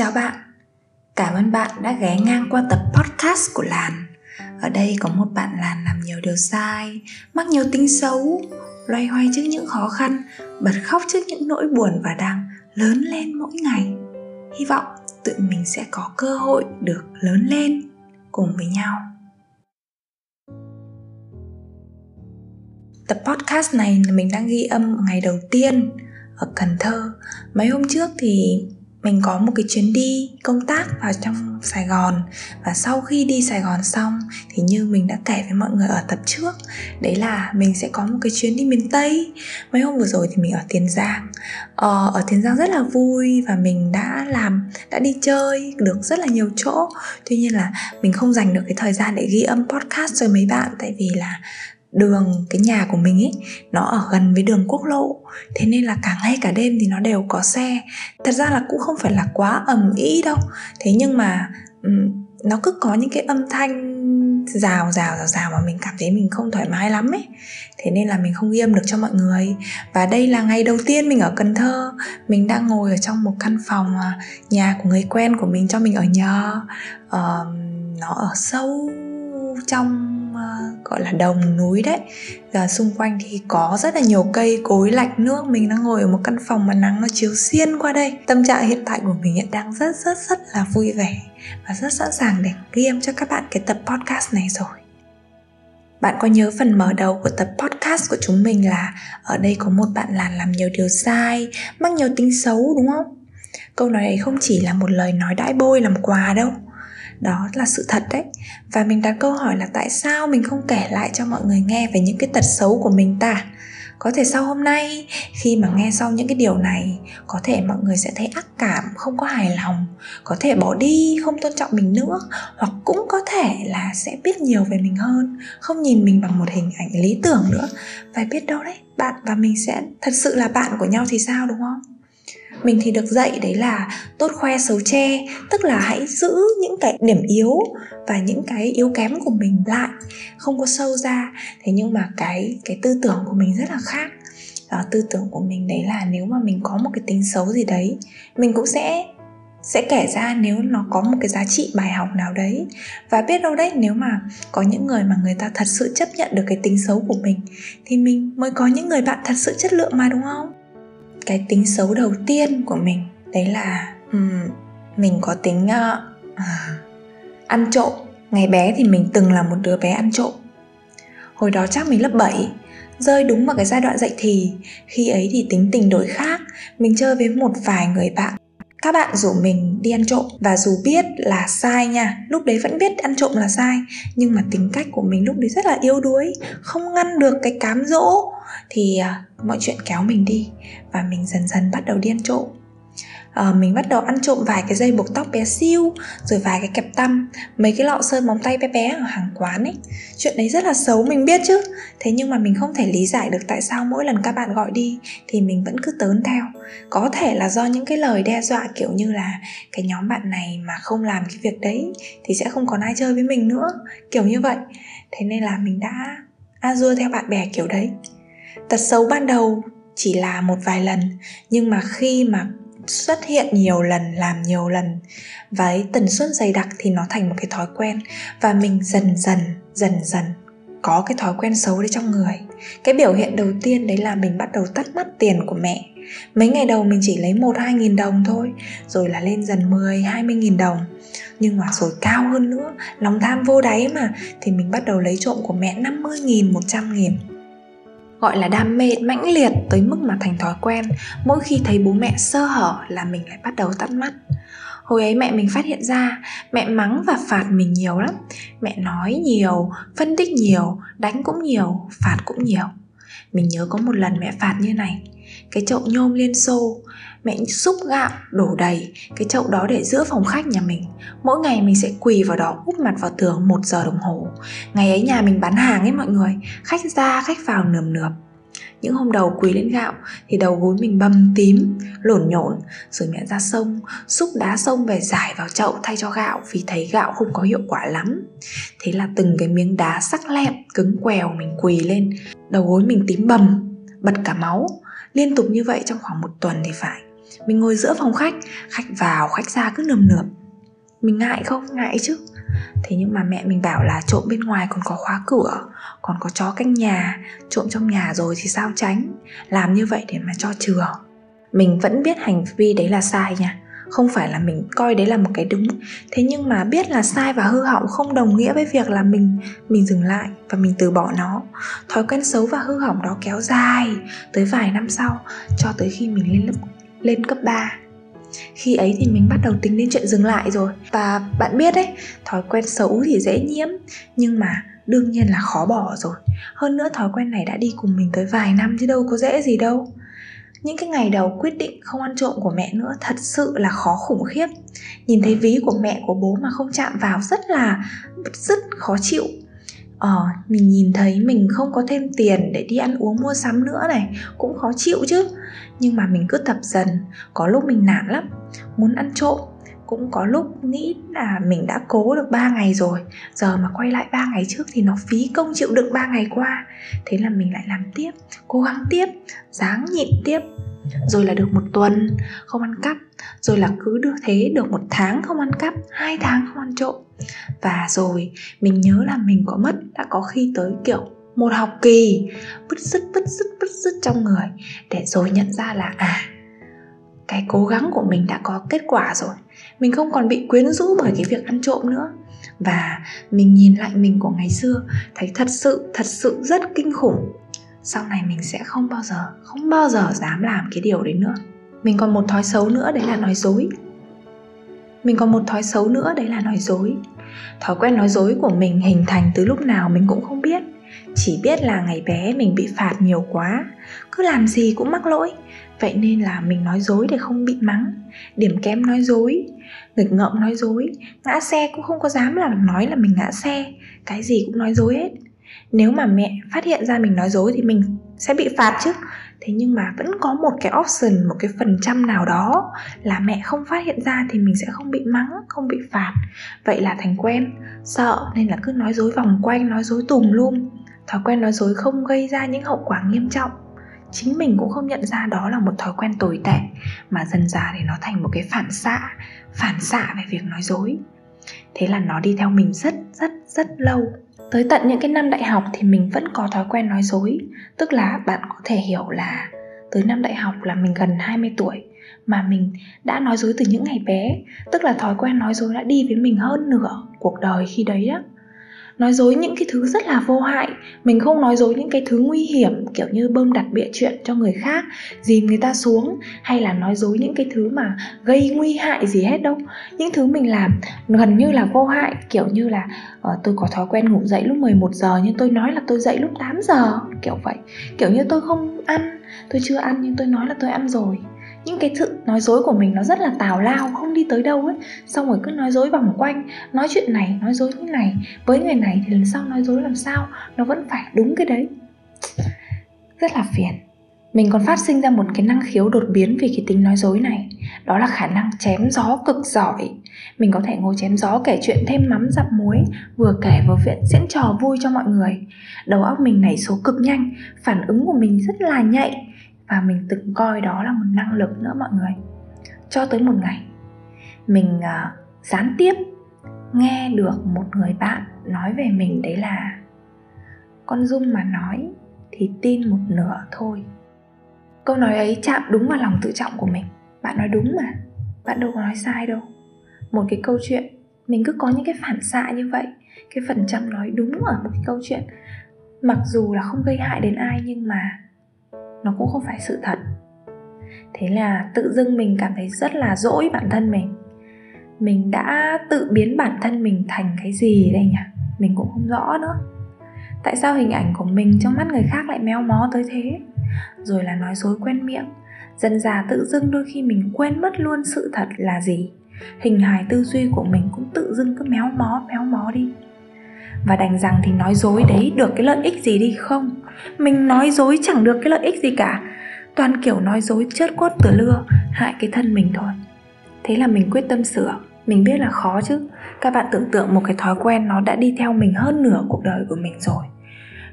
Chào bạn, cảm ơn bạn đã ghé ngang qua tập podcast của Làn. Ở đây có một bạn Làn làm nhiều điều sai, mắc nhiều tính xấu Loay hoay trước những khó khăn, bật khóc trước những nỗi buồn và đang lớn lên mỗi ngày. Hy vọng tụi mình sẽ có cơ hội được lớn lên cùng với nhau. Tập podcast này mình đang ghi âm ngày đầu tiên ở Cần Thơ. Mấy hôm trước thì mình có một cái chuyến đi công tác vào trong Sài Gòn. Và sau khi đi Sài Gòn xong thì như mình đã kể với mọi người ở tập trước đấy là mình sẽ có một cái chuyến đi miền Tây. Mấy hôm vừa rồi thì mình ở Tiền Giang. Ờ, ở Tiền Giang rất là vui và mình đã làm đã đi chơi được rất là nhiều chỗ. Tuy nhiên là mình không dành được cái thời gian để ghi âm podcast cho mấy bạn tại vì là đường cái nhà của mình ấy nó ở gần với đường quốc lộ. Thế nên là cả ngày cả đêm thì nó đều có xe. Thật ra là cũng không phải là quá ầm ĩ đâu. Thế nhưng mà nó cứ có những cái âm thanh rào rào rào rào mà mình cảm thấy mình không thoải mái lắm ấy. Thế nên là mình không ghi âm được cho mọi người. Và đây là ngày đầu tiên mình ở cần thơ. Mình đang ngồi ở trong một căn phòng à, nhà của người quen của mình cho mình ở nhờ. Uh, nó ở sâu trong Ờ, gọi là đồng núi đấy. Và xung quanh thì có rất là nhiều cây cối lạch nước, mình đang ngồi ở một căn phòng mà nắng nó chiếu xiên qua đây. Tâm trạng hiện tại của mình hiện đang rất rất rất là vui vẻ và rất sẵn sàng để ghi âm cho các bạn cái tập podcast này rồi. Bạn có nhớ phần mở đầu của tập podcast của chúng mình là ở đây có một bạn là làm nhiều điều sai mắc nhiều tính xấu, đúng không? Câu nói ấy không chỉ là một lời nói đãi bôi làm quà đâu đó là sự thật đấy. Và mình đặt câu hỏi là tại sao mình không kể lại cho mọi người nghe về những cái tật xấu của mình ta? Có thể sau hôm nay, khi mà nghe xong những cái điều này, có thể mọi người sẽ thấy ác cảm, không có hài lòng, có thể bỏ đi, không tôn trọng mình nữa, hoặc cũng có thể là sẽ biết nhiều về mình hơn, không nhìn mình bằng một hình ảnh lý tưởng nữa. Và biết đâu đấy, bạn và mình sẽ, thật sự là bạn của nhau thì sao, đúng không? Mình thì được dạy đấy là tốt khoe xấu che tức là hãy giữ những cái điểm yếu và những cái yếu kém của mình lại không có sâu ra. Thế nhưng mà cái cái tư tưởng của mình rất là khác. À, tư tưởng của mình đấy là nếu mà mình có một cái tính xấu gì đấy mình cũng sẽ sẽ kể ra nếu nó có một cái giá trị bài học nào đấy. Và biết đâu đấy nếu mà có những người mà người ta thật sự chấp nhận được cái tính xấu của mình thì mình mới có những người bạn thật sự chất lượng mà đúng không? Cái tính xấu đầu tiên của mình đấy là um, mình có tính uh, ăn trộm. Ngày bé thì mình từng là một đứa bé ăn trộm. Hồi đó chắc mình lớp 7 rơi đúng vào cái giai đoạn dậy thì khi ấy thì tính tình đổi khác mình chơi với một vài người bạn. Các bạn rủ mình đi ăn trộm và dù biết là sai nha lúc đấy vẫn biết ăn trộm là sai nhưng mà tính cách của mình lúc đấy rất là yếu đuối không ngăn được cái cám dỗ thì à, mọi chuyện kéo mình đi và mình dần dần bắt đầu điên trộm. À, mình bắt đầu ăn trộm vài cái dây buộc tóc bé siêu rồi vài cái kẹp tăm mấy cái lọ sơn móng tay bé bé ở hàng quán ấy. Chuyện đấy rất là xấu mình biết chứ. Thế nhưng mà mình không thể lý giải được tại sao mỗi lần các bạn gọi đi thì mình vẫn cứ tớn theo. Có thể là do những cái lời đe dọa kiểu như là cái nhóm bạn này mà không làm cái việc đấy thì sẽ không còn ai chơi với mình nữa kiểu như vậy. Thế nên là mình đã a dua theo bạn bè kiểu đấy tật xấu ban đầu chỉ là một vài lần, nhưng mà khi mà xuất hiện nhiều lần, làm nhiều lần với tần suất dày đặc thì nó thành một cái thói quen, và mình dần dần dần dần có cái thói quen xấu đấy trong người. Cái biểu hiện đầu tiên đấy là mình bắt đầu tắt mất tiền của mẹ. Mấy ngày đầu mình chỉ lấy một, hai nghìn đồng thôi, rồi là lên dần 10 20 nghìn đồng. Nhưng mà rồi cao hơn nữa, lòng tham vô đáy mà, thì mình bắt đầu lấy trộm của mẹ 50 nghìn 100 nghìn gọi là đam mê mãnh liệt tới mức mà thành thói quen mỗi khi thấy bố mẹ sơ hở là mình lại bắt đầu tắt mắt. Hồi ấy mẹ mình phát hiện ra, mẹ mắng và phạt mình nhiều lắm. Mẹ nói nhiều, phân tích nhiều, đánh cũng nhiều, phạt cũng nhiều. Mình nhớ có một lần mẹ phạt như này cái chậu nhôm liên xô. Mẹ xúc gạo, đổ đầy cái chậu đó để giữa phòng khách nhà mình. Mỗi ngày mình sẽ quỳ vào đó, úp mặt vào tường một giờ đồng hồ. Ngày ấy nhà mình bán hàng ấy mọi người, khách ra, khách vào nườm nượp. Những hôm đầu quỳ lên gạo thì đầu gối mình bầm tím, lổn nhổn. Rồi mẹ ra sông, xúc đá sông về giải vào chậu thay cho gạo vì thấy gạo không có hiệu quả lắm. Thế là từng cái miếng đá sắc lẹm cứng quèo mình quỳ lên. Đầu gối mình tím bầm, bật cả máu liên tục như vậy trong khoảng một tuần thì phải. Mình ngồi giữa phòng khách khách vào, khách ra cứ nườm nượp. Mình ngại không? Ngại chứ. Thế nhưng mà mẹ mình bảo là trộm bên ngoài còn có khóa cửa, còn có chó canh nhà. Trộm trong nhà rồi thì sao tránh? Làm như vậy để mà cho chừa. Mình vẫn biết hành vi đấy là sai nha không phải là mình coi đấy là một cái đúng. Thế nhưng mà biết là sai và hư hỏng không đồng nghĩa với việc là mình mình dừng lại và mình từ bỏ nó. Thói quen xấu và hư hỏng đó kéo dài tới vài năm sau, cho tới khi mình lên lớp, lên cấp 3 khi ấy thì mình bắt đầu tính đến chuyện dừng lại rồi. Và bạn biết đấy, thói quen xấu thì dễ nhiễm, nhưng mà đương nhiên là khó bỏ rồi. Hơn nữa thói quen này đã đi cùng mình tới vài năm chứ đâu có dễ gì đâu những cái ngày đầu quyết định không ăn trộm của mẹ nữa thật sự là khó khủng khiếp. Nhìn thấy ví của mẹ của bố mà không chạm vào rất là, rất khó chịu. Ờ mình nhìn thấy mình không có thêm tiền để đi ăn uống mua sắm nữa này, cũng khó chịu chứ. Nhưng mà mình cứ tập dần, có lúc mình nản lắm, muốn ăn trộm cũng có lúc nghĩ là mình đã cố được 3 ngày rồi. Giờ mà quay lại 3 ngày trước thì nó phí công chịu đựng 3 ngày qua. Thế là mình lại làm tiếp, cố gắng tiếp, dáng nhịn tiếp. Rồi là được một tuần không ăn cắp. Rồi là cứ được thế được một tháng không ăn cắp, hai tháng không ăn trộm. Và rồi, mình nhớ là mình có mất đã có khi tới, kiểu, một học kỳ. Bứt rứt bứt rứt bứt rứt trong người. Để rồi nhận ra là à cái cố gắng của mình đã có kết quả rồi mình không còn bị quyến rũ bởi cái việc ăn trộm nữa. Và mình nhìn lại mình của ngày xưa, thấy thật sự thật sự rất kinh khủng. Sau này mình sẽ không bao giờ, không bao giờ dám làm cái điều đấy nữa. Mình còn một thói xấu nữa, đấy là nói dối. Mình còn một thói xấu nữa, đấy là nói dối. Thói quen nói dối của mình hình thành từ lúc nào mình cũng không biết. Chỉ biết là ngày bé mình bị phạt nhiều quá. Cứ làm gì cũng mắc lỗi vậy nên là mình nói dối để không bị mắng. Điểm kém nói dối, nghịch ngợm nói dối. Ngã xe cũng không có dám là nói là mình ngã xe. Cái gì cũng nói dối hết. Nếu mà mẹ phát hiện ra mình nói dối thì mình sẽ bị phạt chứ. Thế nhưng mà vẫn có một cái option, một cái phần trăm nào đó là mẹ không phát hiện ra thì mình sẽ không bị mắng, không bị phạt. Vậy là thành quen. Sợ nên là cứ nói dối vòng quanh, nói dối tùm lum. Thói quen nói dối không gây ra những hậu quả nghiêm trọng chính mình cũng không nhận ra đó là một thói quen tồi tệ, mà dần dà thì nó thành một cái phản xạ phản xạ về việc nói dối. Thế là nó đi theo mình rất rất rất lâu. Tới tận những cái năm đại học thì mình vẫn có thói quen nói dối. Tức là bạn có thể hiểu là tới năm đại học là mình gần 20 tuổi, mà mình đã nói dối từ những ngày bé. Tức là thói quen nói dối đã đi với mình hơn nửa cuộc đời khi đấy á nói dối những cái thứ rất là vô hại. Mình không nói dối những cái thứ nguy hiểm kiểu như bơm đặt bịa chuyện cho người khác dìm người ta xuống hay là nói dối những cái thứ mà gây nguy hại gì hết đâu. Những thứ mình làm gần như là vô hại kiểu như là uh, tôi có thói quen ngủ dậy lúc 11 giờ nhưng tôi nói là tôi dậy lúc 8 giờ kiểu vậy. Kiểu như tôi không ăn tôi chưa ăn nhưng tôi nói là tôi ăn rồi những cái sự nói dối của mình nó rất là tào lao, không đi tới đâu ấy. Xong rồi cứ nói dối vòng quanh, nói chuyện này, nói dối như này. Với người này thì lần sau nói dối làm sao, nó vẫn phải đúng cái đấy. Rất là phiền. Mình còn phát sinh ra một cái năng khiếu đột biến vì cái tính nói dối này. Đó là khả năng chém gió cực giỏi. Mình có thể ngồi chém gió, kể chuyện thêm mắm dặm muối, vừa kể vừa viện diễn trò vui cho mọi người. Đầu óc mình nảy số cực nhanh, phản ứng của mình rất là nhạy và mình từng coi đó là một năng lực nữa mọi người. Cho tới một ngày mình uh, gián tiếp nghe được một người bạn nói về mình đấy là con dung mà nói thì tin một nửa thôi. Câu nói ấy chạm đúng vào lòng tự trọng của mình. Bạn nói đúng mà bạn đâu có nói sai đâu. Một cái câu chuyện mình cứ có những cái phản xạ như vậy cái phần trăm nói đúng ở một cái câu chuyện mặc dù là không gây hại đến ai nhưng mà nó cũng không phải sự thật. Thế là tự dưng mình cảm thấy rất là dỗi bản thân mình. Mình đã tự biến bản thân mình thành cái gì đây nhỉ? Mình cũng không rõ nữa. Tại sao hình ảnh của mình trong mắt người khác lại méo mó tới thế? Rồi là nói dối quen miệng, dần dà tự dưng đôi khi mình quên mất luôn sự thật là gì. Hình hài tư duy của mình cũng tự dưng cứ méo mó méo mó đi. Và đành rằng thì nói dối đấy, được cái lợi ích gì đi không? Mình nói dối chẳng được cái lợi ích gì cả. Toàn kiểu nói dối chớt quất từ lưa, hại cái thân mình thôi. Thế là mình quyết tâm sửa. Mình biết là khó chứ. Các bạn tưởng tượng một cái thói quen nó đã đi theo mình hơn nửa cuộc đời của mình rồi.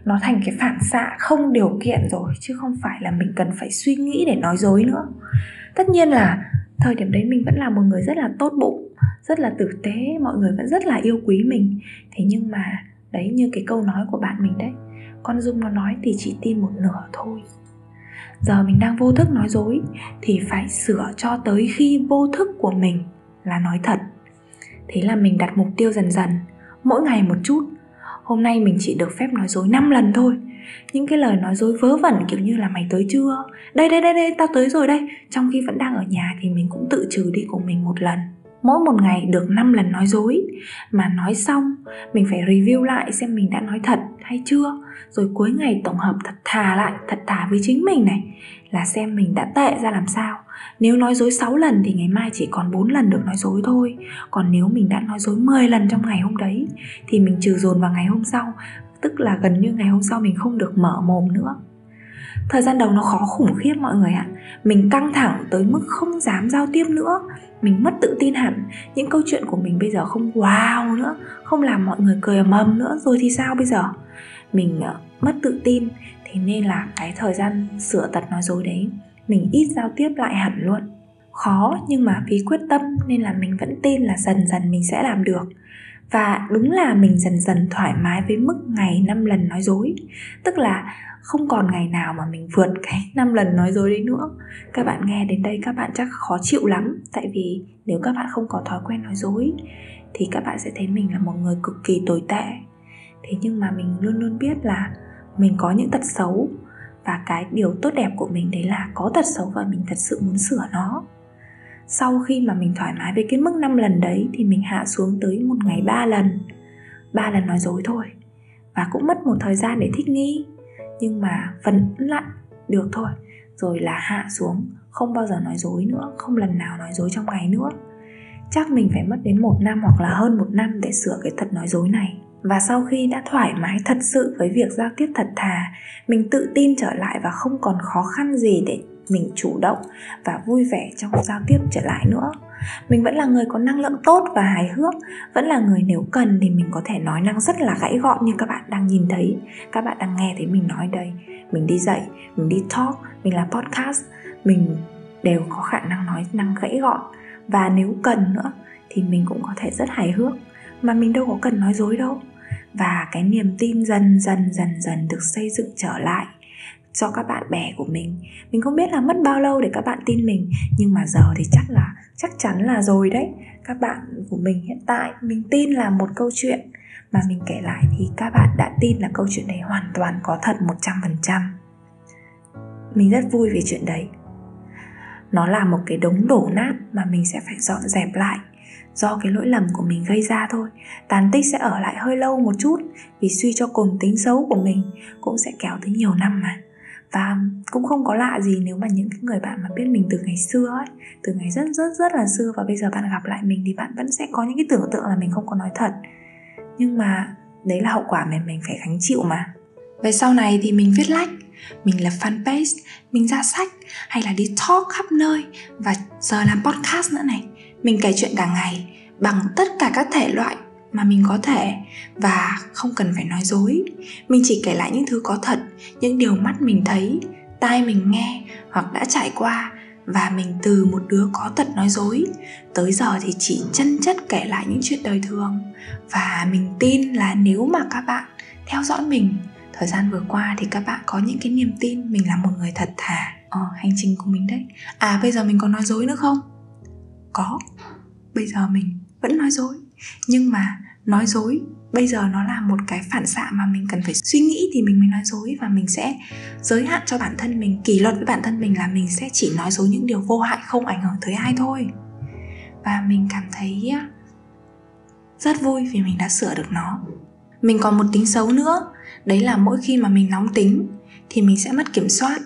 Nó thành cái phản xạ không điều kiện rồi, chứ không phải là mình cần phải suy nghĩ để nói dối nữa. Tất nhiên là thời điểm đấy mình vẫn là một người rất là tốt bụng, rất là tử tế, mọi người vẫn rất là yêu quý mình. Thế nhưng mà đấy, như cái câu nói của bạn mình đấy con dung nó nói thì chỉ tin một nửa thôi. Giờ mình đang vô thức nói dối thì phải sửa cho tới khi vô thức của mình là nói thật. Thế là mình đặt mục tiêu dần dần, mỗi ngày một chút. Hôm nay mình chỉ được phép nói dối 5 lần thôi. Những cái lời nói dối vớ vẩn kiểu như là mày tới chưa? Đây đây đây đây, tao tới rồi đây. Trong khi vẫn đang ở nhà thì mình cũng tự trừ đi của mình một lần. Mỗi một ngày được 5 lần nói dối. Mà nói xong, mình phải review lại xem mình đã nói thật hay chưa rồi cuối ngày tổng hợp thật thà lại, thật thà với chính mình này, là xem mình đã tệ ra làm sao. Nếu nói dối 6 lần thì ngày mai chỉ còn 4 lần được nói dối thôi. Còn nếu mình đã nói dối 10 lần trong ngày hôm đấy, Thì mình trừ dồn vào ngày hôm sau, Tức là gần như ngày hôm sau mình không được mở mồm nữa. Thời gian đầu nó khó khủng khiếp mọi người ạ. Mình căng thẳng tới mức không dám giao tiếp nữa. Mình mất tự tin hẳn. Những câu chuyện của mình bây giờ không wow nữa, Không làm mọi người cười mầm nữa. Rồi thì sao bây giờ? Mình ờ, mất tự tin. Thế nên là cái thời gian sửa tật nói dối đấy, Mình ít giao tiếp lại hẳn luôn. Khó nhưng mà vì quyết tâm Nên là mình vẫn tin là dần dần mình sẽ làm được. Và đúng là mình dần dần thoải mái với mức ngày 5 lần nói dối. Tức là không còn ngày nào mà mình vượt cái 5 lần nói dối đấy nữa. Các bạn nghe đến đây các bạn chắc khó chịu lắm. Tại vì nếu các bạn không có thói quen nói dối, thì các bạn sẽ thấy mình là một người cực kỳ tồi tệ thế nhưng mà mình luôn luôn biết là mình có những tật xấu. Và cái điều tốt đẹp của mình đấy là có tật xấu và mình thật sự muốn sửa nó. Sau khi mà mình thoải mái với cái mức 5 lần đấy thì mình hạ xuống tới một ngày 3 lần. 3 lần nói dối thôi. Và cũng mất một thời gian để thích nghi. Nhưng mà vẫn lại được thôi. Rồi là hạ xuống, không bao giờ nói dối nữa, không lần nào nói dối trong ngày nữa. Chắc mình phải mất đến một năm hoặc là hơn một năm để sửa cái thật nói dối này và sau khi đã thoải mái thật sự với việc giao tiếp thật thà, mình tự tin trở lại và không còn khó khăn gì để mình chủ động và vui vẻ trong giao tiếp trở lại nữa. Mình vẫn là người có năng lượng tốt và hài hước, vẫn là người nếu cần thì mình có thể nói năng rất là gãy gọn như các bạn đang nhìn thấy. Các bạn đang nghe thấy mình nói đây. Mình đi dạy, mình đi talk, mình làm podcast, mình đều có khả năng nói năng gãy gọn. Và nếu cần nữa thì mình cũng có thể rất hài hước mà mình đâu có cần nói dối đâu. Và cái niềm tin dần dần dần dần được xây dựng trở lại cho các bạn bè của mình. Mình không biết là mất bao lâu để các bạn tin mình, nhưng mà giờ thì chắc là, chắc chắn là rồi đấy. Các bạn của mình hiện tại, mình tin là một câu chuyện. Mà mình kể lại thì các bạn đã tin là câu chuyện đấy hoàn toàn có thật 100%. Mình rất vui về chuyện đấy. Nó là một cái đống đổ nát mà mình sẽ phải dọn dẹp lại do cái lỗi lầm của mình gây ra thôi. Tàn tích sẽ ở lại hơi lâu một chút vì suy cho cùng tính xấu của mình cũng sẽ kéo tới nhiều năm mà. Và cũng không có lạ gì nếu mà những cái người bạn mà biết mình từ ngày xưa ấy, từ ngày rất rất rất là xưa và bây giờ bạn gặp lại mình thì bạn vẫn sẽ có những cái tưởng tượng là mình không có nói thật. Nhưng mà đấy là hậu quả mà mình phải gánh chịu mà. Về sau này thì mình viết lách, mình lập fanpage, mình ra sách hay là đi talk khắp nơi và giờ làm podcast nữa này mình kể chuyện cả ngày bằng tất cả các thể loại mà mình có thể và không cần phải nói dối. Mình chỉ kể lại những thứ có thật những điều mắt mình thấy tai mình nghe hoặc đã trải qua và mình từ một đứa có tật nói dối. Tới giờ thì chỉ chân chất kể lại những chuyện đời thường và mình tin là nếu mà các bạn theo dõi mình thời gian vừa qua thì các bạn có những cái niềm tin mình là một người thật thà. Ờ, hành trình của mình đấy. À bây giờ mình có nói dối nữa không? Có. Bây giờ mình vẫn nói dối. Nhưng mà nói dối, bây giờ nó là một cái phản xạ mà mình cần phải suy nghĩ thì mình mới nói dối và mình sẽ giới hạn cho bản thân mình. Kỷ luật với bản thân mình là mình sẽ chỉ nói dối những điều vô hại, không ảnh hưởng tới ai thôi. Và mình cảm thấy rất vui vì mình đã sửa được nó. Mình còn một tính xấu nữa. Đấy là mỗi khi mà mình nóng tính thì mình sẽ mất kiểm soát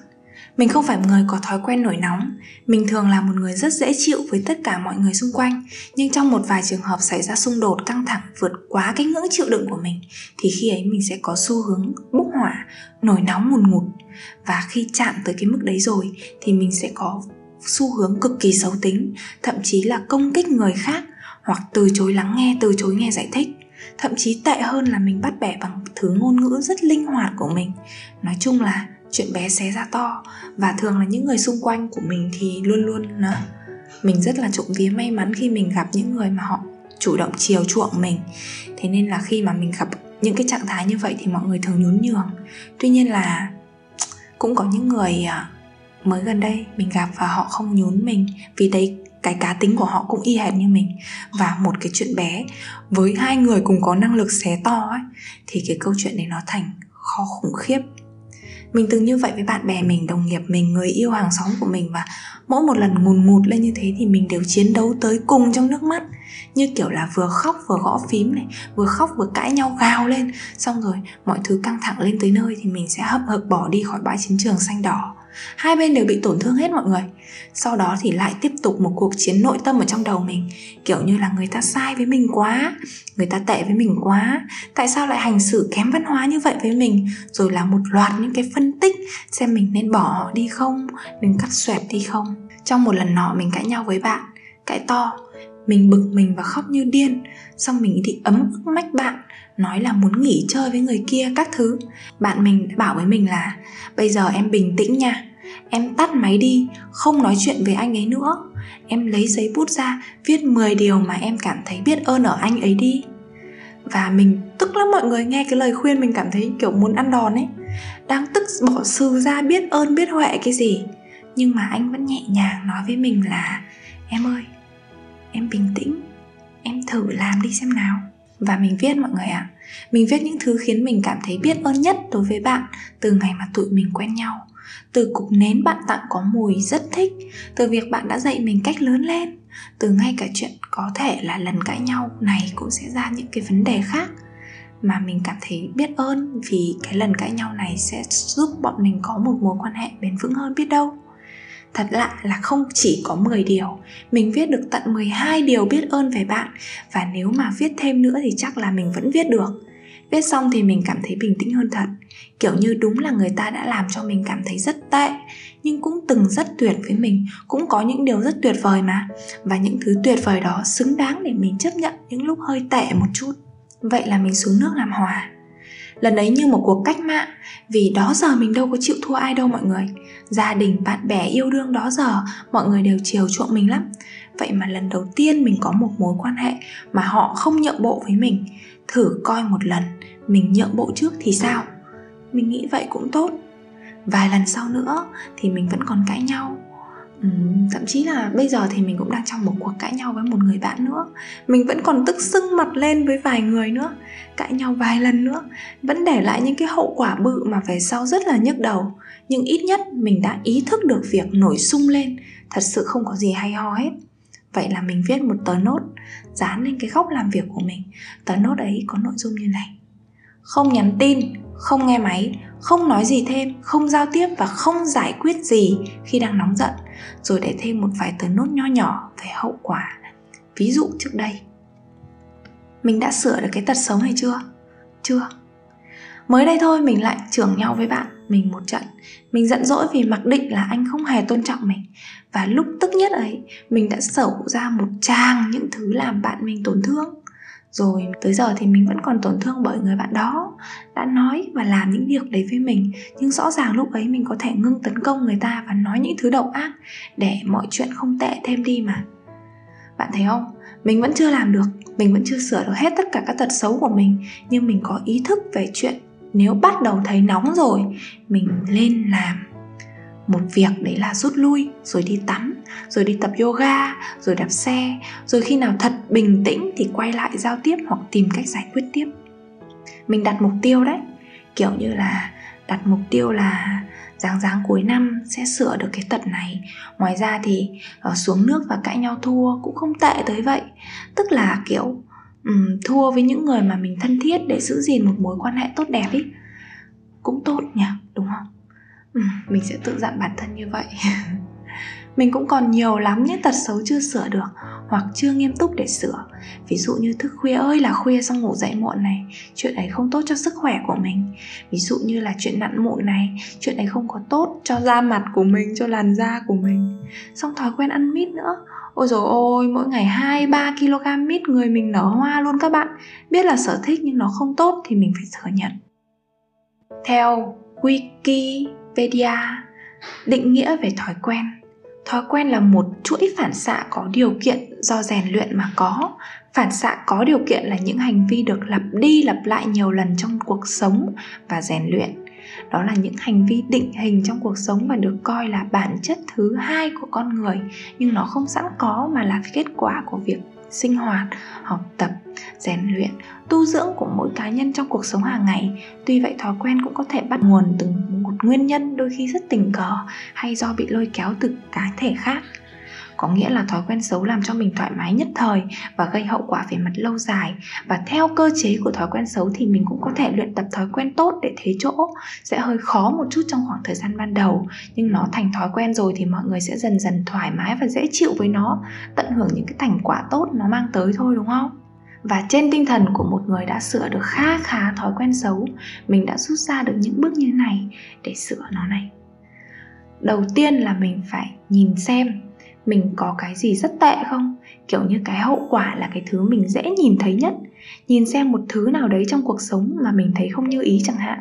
mình không phải một người có thói quen nổi nóng. Mình thường là một người rất dễ chịu với tất cả mọi người xung quanh. Nhưng trong một vài trường hợp xảy ra xung đột căng thẳng vượt quá cái ngưỡng chịu đựng của mình, thì khi ấy mình sẽ có xu hướng bốc hỏa, nổi nóng ngùn ngụt và khi chạm tới cái mức đấy rồi, thì mình sẽ có xu hướng cực kỳ xấu tính, thậm chí là công kích người khác hoặc từ chối lắng nghe, từ chối nghe giải thích. Thậm chí tệ hơn là mình bắt bẻ bằng thứ ngôn ngữ rất linh hoạt của mình. Nói chung là chuyện bé xé ra to. Và thường là những người xung quanh của mình thì luôn luôn nữa mình rất là trộm vía may mắn khi mình gặp những người mà họ chủ động chiều chuộng mình. Thế nên là khi mà mình gặp những cái trạng thái như vậy thì mọi người thường nhún nhường. Tuy nhiên là cũng có những người à, mới gần đây mình gặp và họ không nhún mình vì đấy cái cá tính của họ cũng y hệt như mình. Và một cái chuyện bé với hai người cùng có năng lực xé to ấy, thì cái câu chuyện này nó thành khó khủng khiếp mình từng như vậy với bạn bè mình, đồng nghiệp mình, người yêu hàng xóm của mình và mỗi một lần ngùn ngụt lên như thế thì mình đều chiến đấu tới cùng trong nước mắt. Như kiểu là vừa khóc vừa gõ phím này, vừa khóc vừa cãi nhau gào lên. Xong rồi mọi thứ căng thẳng lên tới nơi thì mình sẽ hậm hực bỏ đi khỏi bãi chiến trường xanh đỏ hai bên đều bị tổn thương hết mọi người. Sau đó thì lại tiếp tục một cuộc chiến nội tâm ở trong đầu mình. Kiểu như là người ta sai với mình quá, người ta tệ với mình quá. Tại sao lại hành xử kém văn hóa như vậy với mình? Rồi là một loạt những cái phân tích xem mình nên bỏ họ đi không đừng cắt xoẹt đi không. Trong một lần nọ mình cãi nhau với bạn, cãi to, mình bực mình và khóc như điên. Xong mình thì ấm ức mách bạn nói là muốn nghỉ chơi với người kia các thứ. Bạn mình bảo với mình là, bây giờ em bình tĩnh nha, em tắt máy đi, không nói chuyện với anh ấy nữa. Em lấy giấy bút ra, viết 10 điều mà em cảm thấy biết ơn ở anh ấy đi. Và mình, tức lắm mọi người, nghe cái lời khuyên mình cảm thấy kiểu muốn ăn đòn ấy. Đang tức bỏ sư ra biết ơn, biết huệ cái gì. Nhưng mà anh vẫn nhẹ nhàng nói với mình là, em ơi, em bình tĩnh, em thử làm đi xem nào. Và mình viết mọi người ạ. à mình viết những thứ khiến mình cảm thấy biết ơn nhất đối với bạn từ ngày mà tụi mình quen nhau. Từ cục nến bạn tặng có mùi rất thích, từ việc bạn đã dạy mình cách lớn lên, từ ngay cả chuyện có thể là lần cãi nhau này cũng sẽ ra những cái vấn đề khác mà mình cảm thấy biết ơn vì cái lần cãi nhau này sẽ giúp bọn mình có một mối quan hệ bền vững hơn biết đâu. Thật lạ là không chỉ có 10 điều, Mình viết được tận 12 điều biết ơn về bạn Và nếu mà viết thêm nữa thì chắc là mình vẫn viết được. Viết xong thì mình cảm thấy bình tĩnh hơn thật. Kiểu như đúng là người ta đã làm cho mình cảm thấy rất tệ, Nhưng cũng từng rất tuyệt với mình. Cũng có những điều rất tuyệt vời mà. Và những thứ tuyệt vời đó xứng đáng để mình chấp nhận những lúc hơi tệ một chút. Vậy là mình xuống nước làm hòa. Lần ấy như một cuộc cách mạng, vì đó giờ mình đâu có chịu thua ai đâu mọi người. Gia đình, bạn bè yêu đương đó giờ, mọi người đều chiều chuộng mình lắm. Vậy mà lần đầu tiên mình có một mối quan hệ mà họ không nhượng bộ với mình thử coi một lần, mình nhượng bộ trước thì sao? Mình nghĩ vậy cũng tốt. Vài lần sau nữa thì mình vẫn còn cãi nhau. Thậm chí là bây giờ thì mình cũng đang trong một cuộc cãi nhau với một người bạn nữa. Mình vẫn còn tức sưng mặt lên với vài người nữa, cãi nhau vài lần nữa, vẫn để lại những cái hậu quả bự mà về sau rất là nhức đầu. Nhưng ít nhất mình đã ý thức được việc nổi sung lên, thật sự không có gì hay ho hết vậy là mình viết một tờ nốt dán lên cái góc làm việc của mình. Tờ nốt ấy có nội dung như này. Không nhắn tin, không nghe máy, không nói gì thêm, không giao tiếp và không giải quyết gì khi đang nóng giận. Rồi để thêm một vài tờ nốt nho nhỏ về hậu quả. Ví dụ trước đây. Mình đã sửa được cái tật xấu này chưa? Chưa. Mới đây thôi mình lại trưởng nhau với bạn, mình một trận. Mình giận dỗi vì mặc định là anh không hề tôn trọng mình và lúc tức nhất ấy, mình đã sở ra một tràng những thứ làm bạn mình tổn thương. Rồi tới giờ thì mình vẫn còn tổn thương bởi người bạn đó, đã nói và làm những việc đấy với mình. Nhưng rõ ràng lúc ấy mình có thể ngưng tấn công người ta và nói những thứ độc ác để mọi chuyện không tệ thêm đi mà. Bạn thấy không? Mình vẫn chưa làm được, mình vẫn chưa sửa được hết tất cả các tật xấu của mình. Nhưng mình có ý thức về chuyện nếu bắt đầu thấy nóng rồi, mình lên làm một việc đấy là rút lui rồi đi tắm rồi đi tập yoga rồi đạp xe. Rồi khi nào thật bình tĩnh thì quay lại giao tiếp hoặc tìm cách giải quyết tiếp. Mình đặt mục tiêu đấy. Kiểu như là đặt mục tiêu là dáng dáng cuối năm sẽ sửa được cái tật này. Ngoài ra thì uh, xuống nước và cãi nhau thua cũng không tệ tới vậy. Tức là kiểu um, thua với những người mà mình thân thiết để giữ gìn một mối quan hệ tốt đẹp ý. Cũng tốt nhỉ đúng không? Mình sẽ tự dặn bản thân như vậy. Mình cũng còn nhiều lắm những tật xấu chưa sửa được hoặc chưa nghiêm túc để sửa. Ví dụ như thức khuya ơi là khuya xong ngủ dậy muộn này, chuyện ấy không tốt cho sức khỏe của mình. Ví dụ như là chuyện nặn mụn này, chuyện ấy không có tốt cho da mặt của mình, cho làn da của mình. Xong thói quen ăn mít nữa. Ôi rồi ôi, mỗi ngày 2 3 kg mít người mình nở hoa luôn các bạn. Biết là sở thích nhưng nó không tốt thì mình phải thừa nhận. Theo wiki Wikipedia. Định nghĩa về thói quen. Thói quen là một chuỗi phản xạ có điều kiện do rèn luyện mà có. Phản xạ có điều kiện là những hành vi được lặp đi lặp lại nhiều lần trong cuộc sống và rèn luyện. Đó là những hành vi định hình trong cuộc sống và được coi là bản chất thứ hai của con người, nhưng nó không sẵn có mà là kết quả của việc sinh hoạt, học tập, rèn luyện, tu dưỡng của mỗi cá nhân trong cuộc sống hàng ngày. Tuy vậy, thói quen cũng có thể bắt nguồn từ một nguyên nhân đôi khi rất tình cờ hay do bị lôi kéo từ cá thể khác. Có nghĩa là thói quen xấu làm cho mình thoải mái nhất thời và gây hậu quả về mặt lâu dài. Và theo cơ chế của thói quen xấu thì mình cũng có thể luyện tập thói quen tốt để thế chỗ. Sẽ hơi khó một chút trong khoảng thời gian ban đầu, nhưng nó thành thói quen rồi thì mọi người sẽ dần dần thoải mái và dễ chịu với nó, tận hưởng những cái thành quả tốt nó mang tới thôi, đúng không? Và trên tinh thần của một người đã sửa được khá khá thói quen xấu, mình đã rút ra được những bước như này để sửa nó này. Đầu tiên là mình phải nhìn xem mình có cái gì rất tệ không? Kiểu như cái hậu quả là cái thứ mình dễ nhìn thấy nhất nhìn xem một thứ nào đấy trong cuộc sống mà mình thấy không như ý chẳng hạn.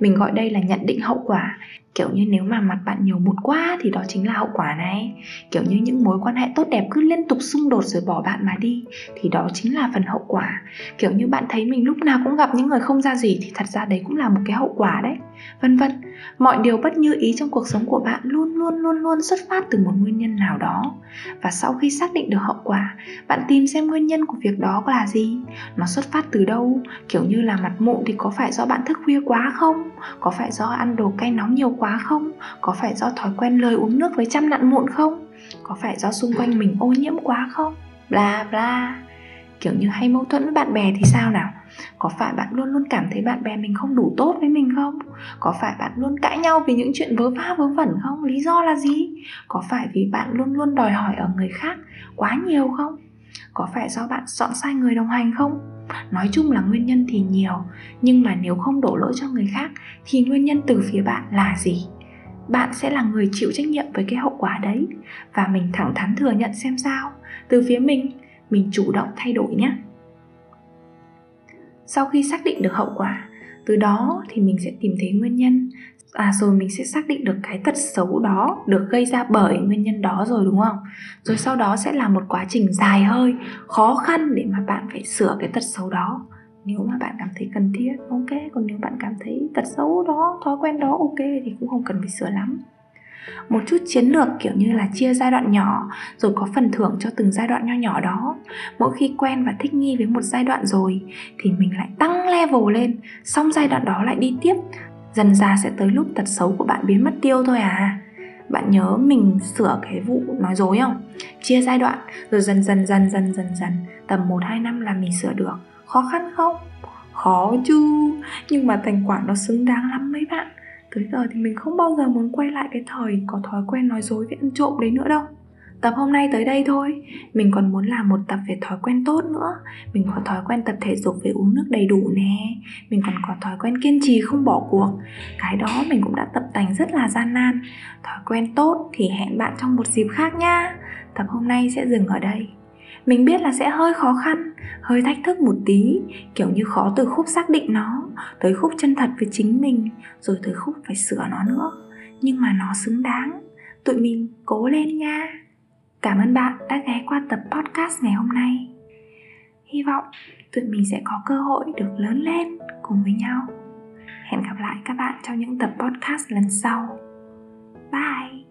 Mình gọi đây là nhận định hậu quả. Kiểu như nếu mà mặt bạn nhiều một quá thì đó chính là hậu quả này. Kiểu như những mối quan hệ tốt đẹp cứ liên tục xung đột rồi bỏ bạn mà đi, thì đó chính là phần hậu quả. Kiểu như bạn thấy mình lúc nào cũng gặp những người không ra gì thì thật ra đấy cũng là một cái hậu quả đấy. Vân vân. Mọi điều bất như ý trong cuộc sống của bạn luôn luôn luôn luôn xuất phát từ một nguyên nhân nào đó. Và sau khi xác định được hậu quả, bạn tìm xem nguyên nhân của việc đó là gì nó xuất phát từ đâu? Kiểu như là mặt mụn thì có phải do bạn thức khuya quá không? Có phải do ăn đồ cay nóng nhiều quá không? Có phải do thói quen lời uống nước với chăm nặn mụn không? Có phải do xung quanh mình ô nhiễm quá không? Bla bla. Kiểu như hay mâu thuẫn với bạn bè thì sao nào? Có phải bạn luôn luôn cảm thấy bạn bè mình không đủ tốt với mình không? Có phải bạn luôn cãi nhau vì những chuyện vớ va vớ vẩn không? Lý do là gì? Có phải vì bạn luôn luôn đòi hỏi ở người khác quá nhiều không? Có phải do bạn chọn sai người đồng hành không? Nói chung là nguyên nhân thì nhiều, nhưng mà nếu không đổ lỗi cho người khác thì nguyên nhân từ phía bạn là gì? Bạn sẽ là người chịu trách nhiệm với cái hậu quả đấy, và mình thẳng thắn thừa nhận xem sao. Từ phía mình mình chủ động thay đổi nhé. Sau khi xác định được hậu quả, từ đó thì mình sẽ tìm thấy nguyên nhân à rồi mình sẽ xác định được cái tật xấu đó được gây ra bởi nguyên nhân đó rồi, đúng không? Rồi sau đó sẽ là một quá trình dài hơi, khó khăn để mà bạn phải sửa cái tật xấu đó. Nếu mà bạn cảm thấy cần thiết, ok. Còn nếu bạn cảm thấy tật xấu đó, thói quen đó, ok thì cũng không cần phải sửa lắm. Một chút chiến lược, kiểu như là chia giai đoạn nhỏ, rồi có phần thưởng cho từng giai đoạn nho nhỏ đó. Mỗi khi quen và thích nghi với một giai đoạn rồi thì mình lại tăng level lên, xong giai đoạn đó lại đi tiếp dần ra sẽ tới lúc tật xấu của bạn biến mất tiêu thôi à? Bạn nhớ mình sửa cái vụ nói dối không? Chia giai đoạn, rồi dần dần dần dần dần dần. Tầm 1 2 năm là mình sửa được. Khó khăn không? Khó chứ. Nhưng mà thành quả nó xứng đáng lắm mấy bạn. Tới giờ thì mình không bao giờ muốn quay lại cái thời có thói quen nói dối với ăn trộm đấy nữa đâu tập hôm nay tới đây thôi. Mình còn muốn làm một tập về thói quen tốt nữa. Mình có thói quen tập thể dục về uống nước đầy đủ nè. Mình còn có thói quen kiên trì không bỏ cuộc. Cái đó mình cũng đã tập tành rất là gian nan. Thói quen tốt thì hẹn bạn trong một dịp khác nha. Tập hôm nay sẽ dừng ở đây. Mình biết là sẽ hơi khó khăn, hơi thách thức một tí, kiểu như khó từ khúc xác định nó, tới khúc chân thật với chính mình, rồi tới khúc phải sửa nó nữa. Nhưng mà nó xứng đáng. Tụi mình cố lên nha cảm ơn bạn đã ghé qua tập podcast ngày hôm nay. Hy vọng tụi mình sẽ có cơ hội được lớn lên cùng với nhau. Hẹn gặp lại các bạn trong những tập podcast lần sau. Bye!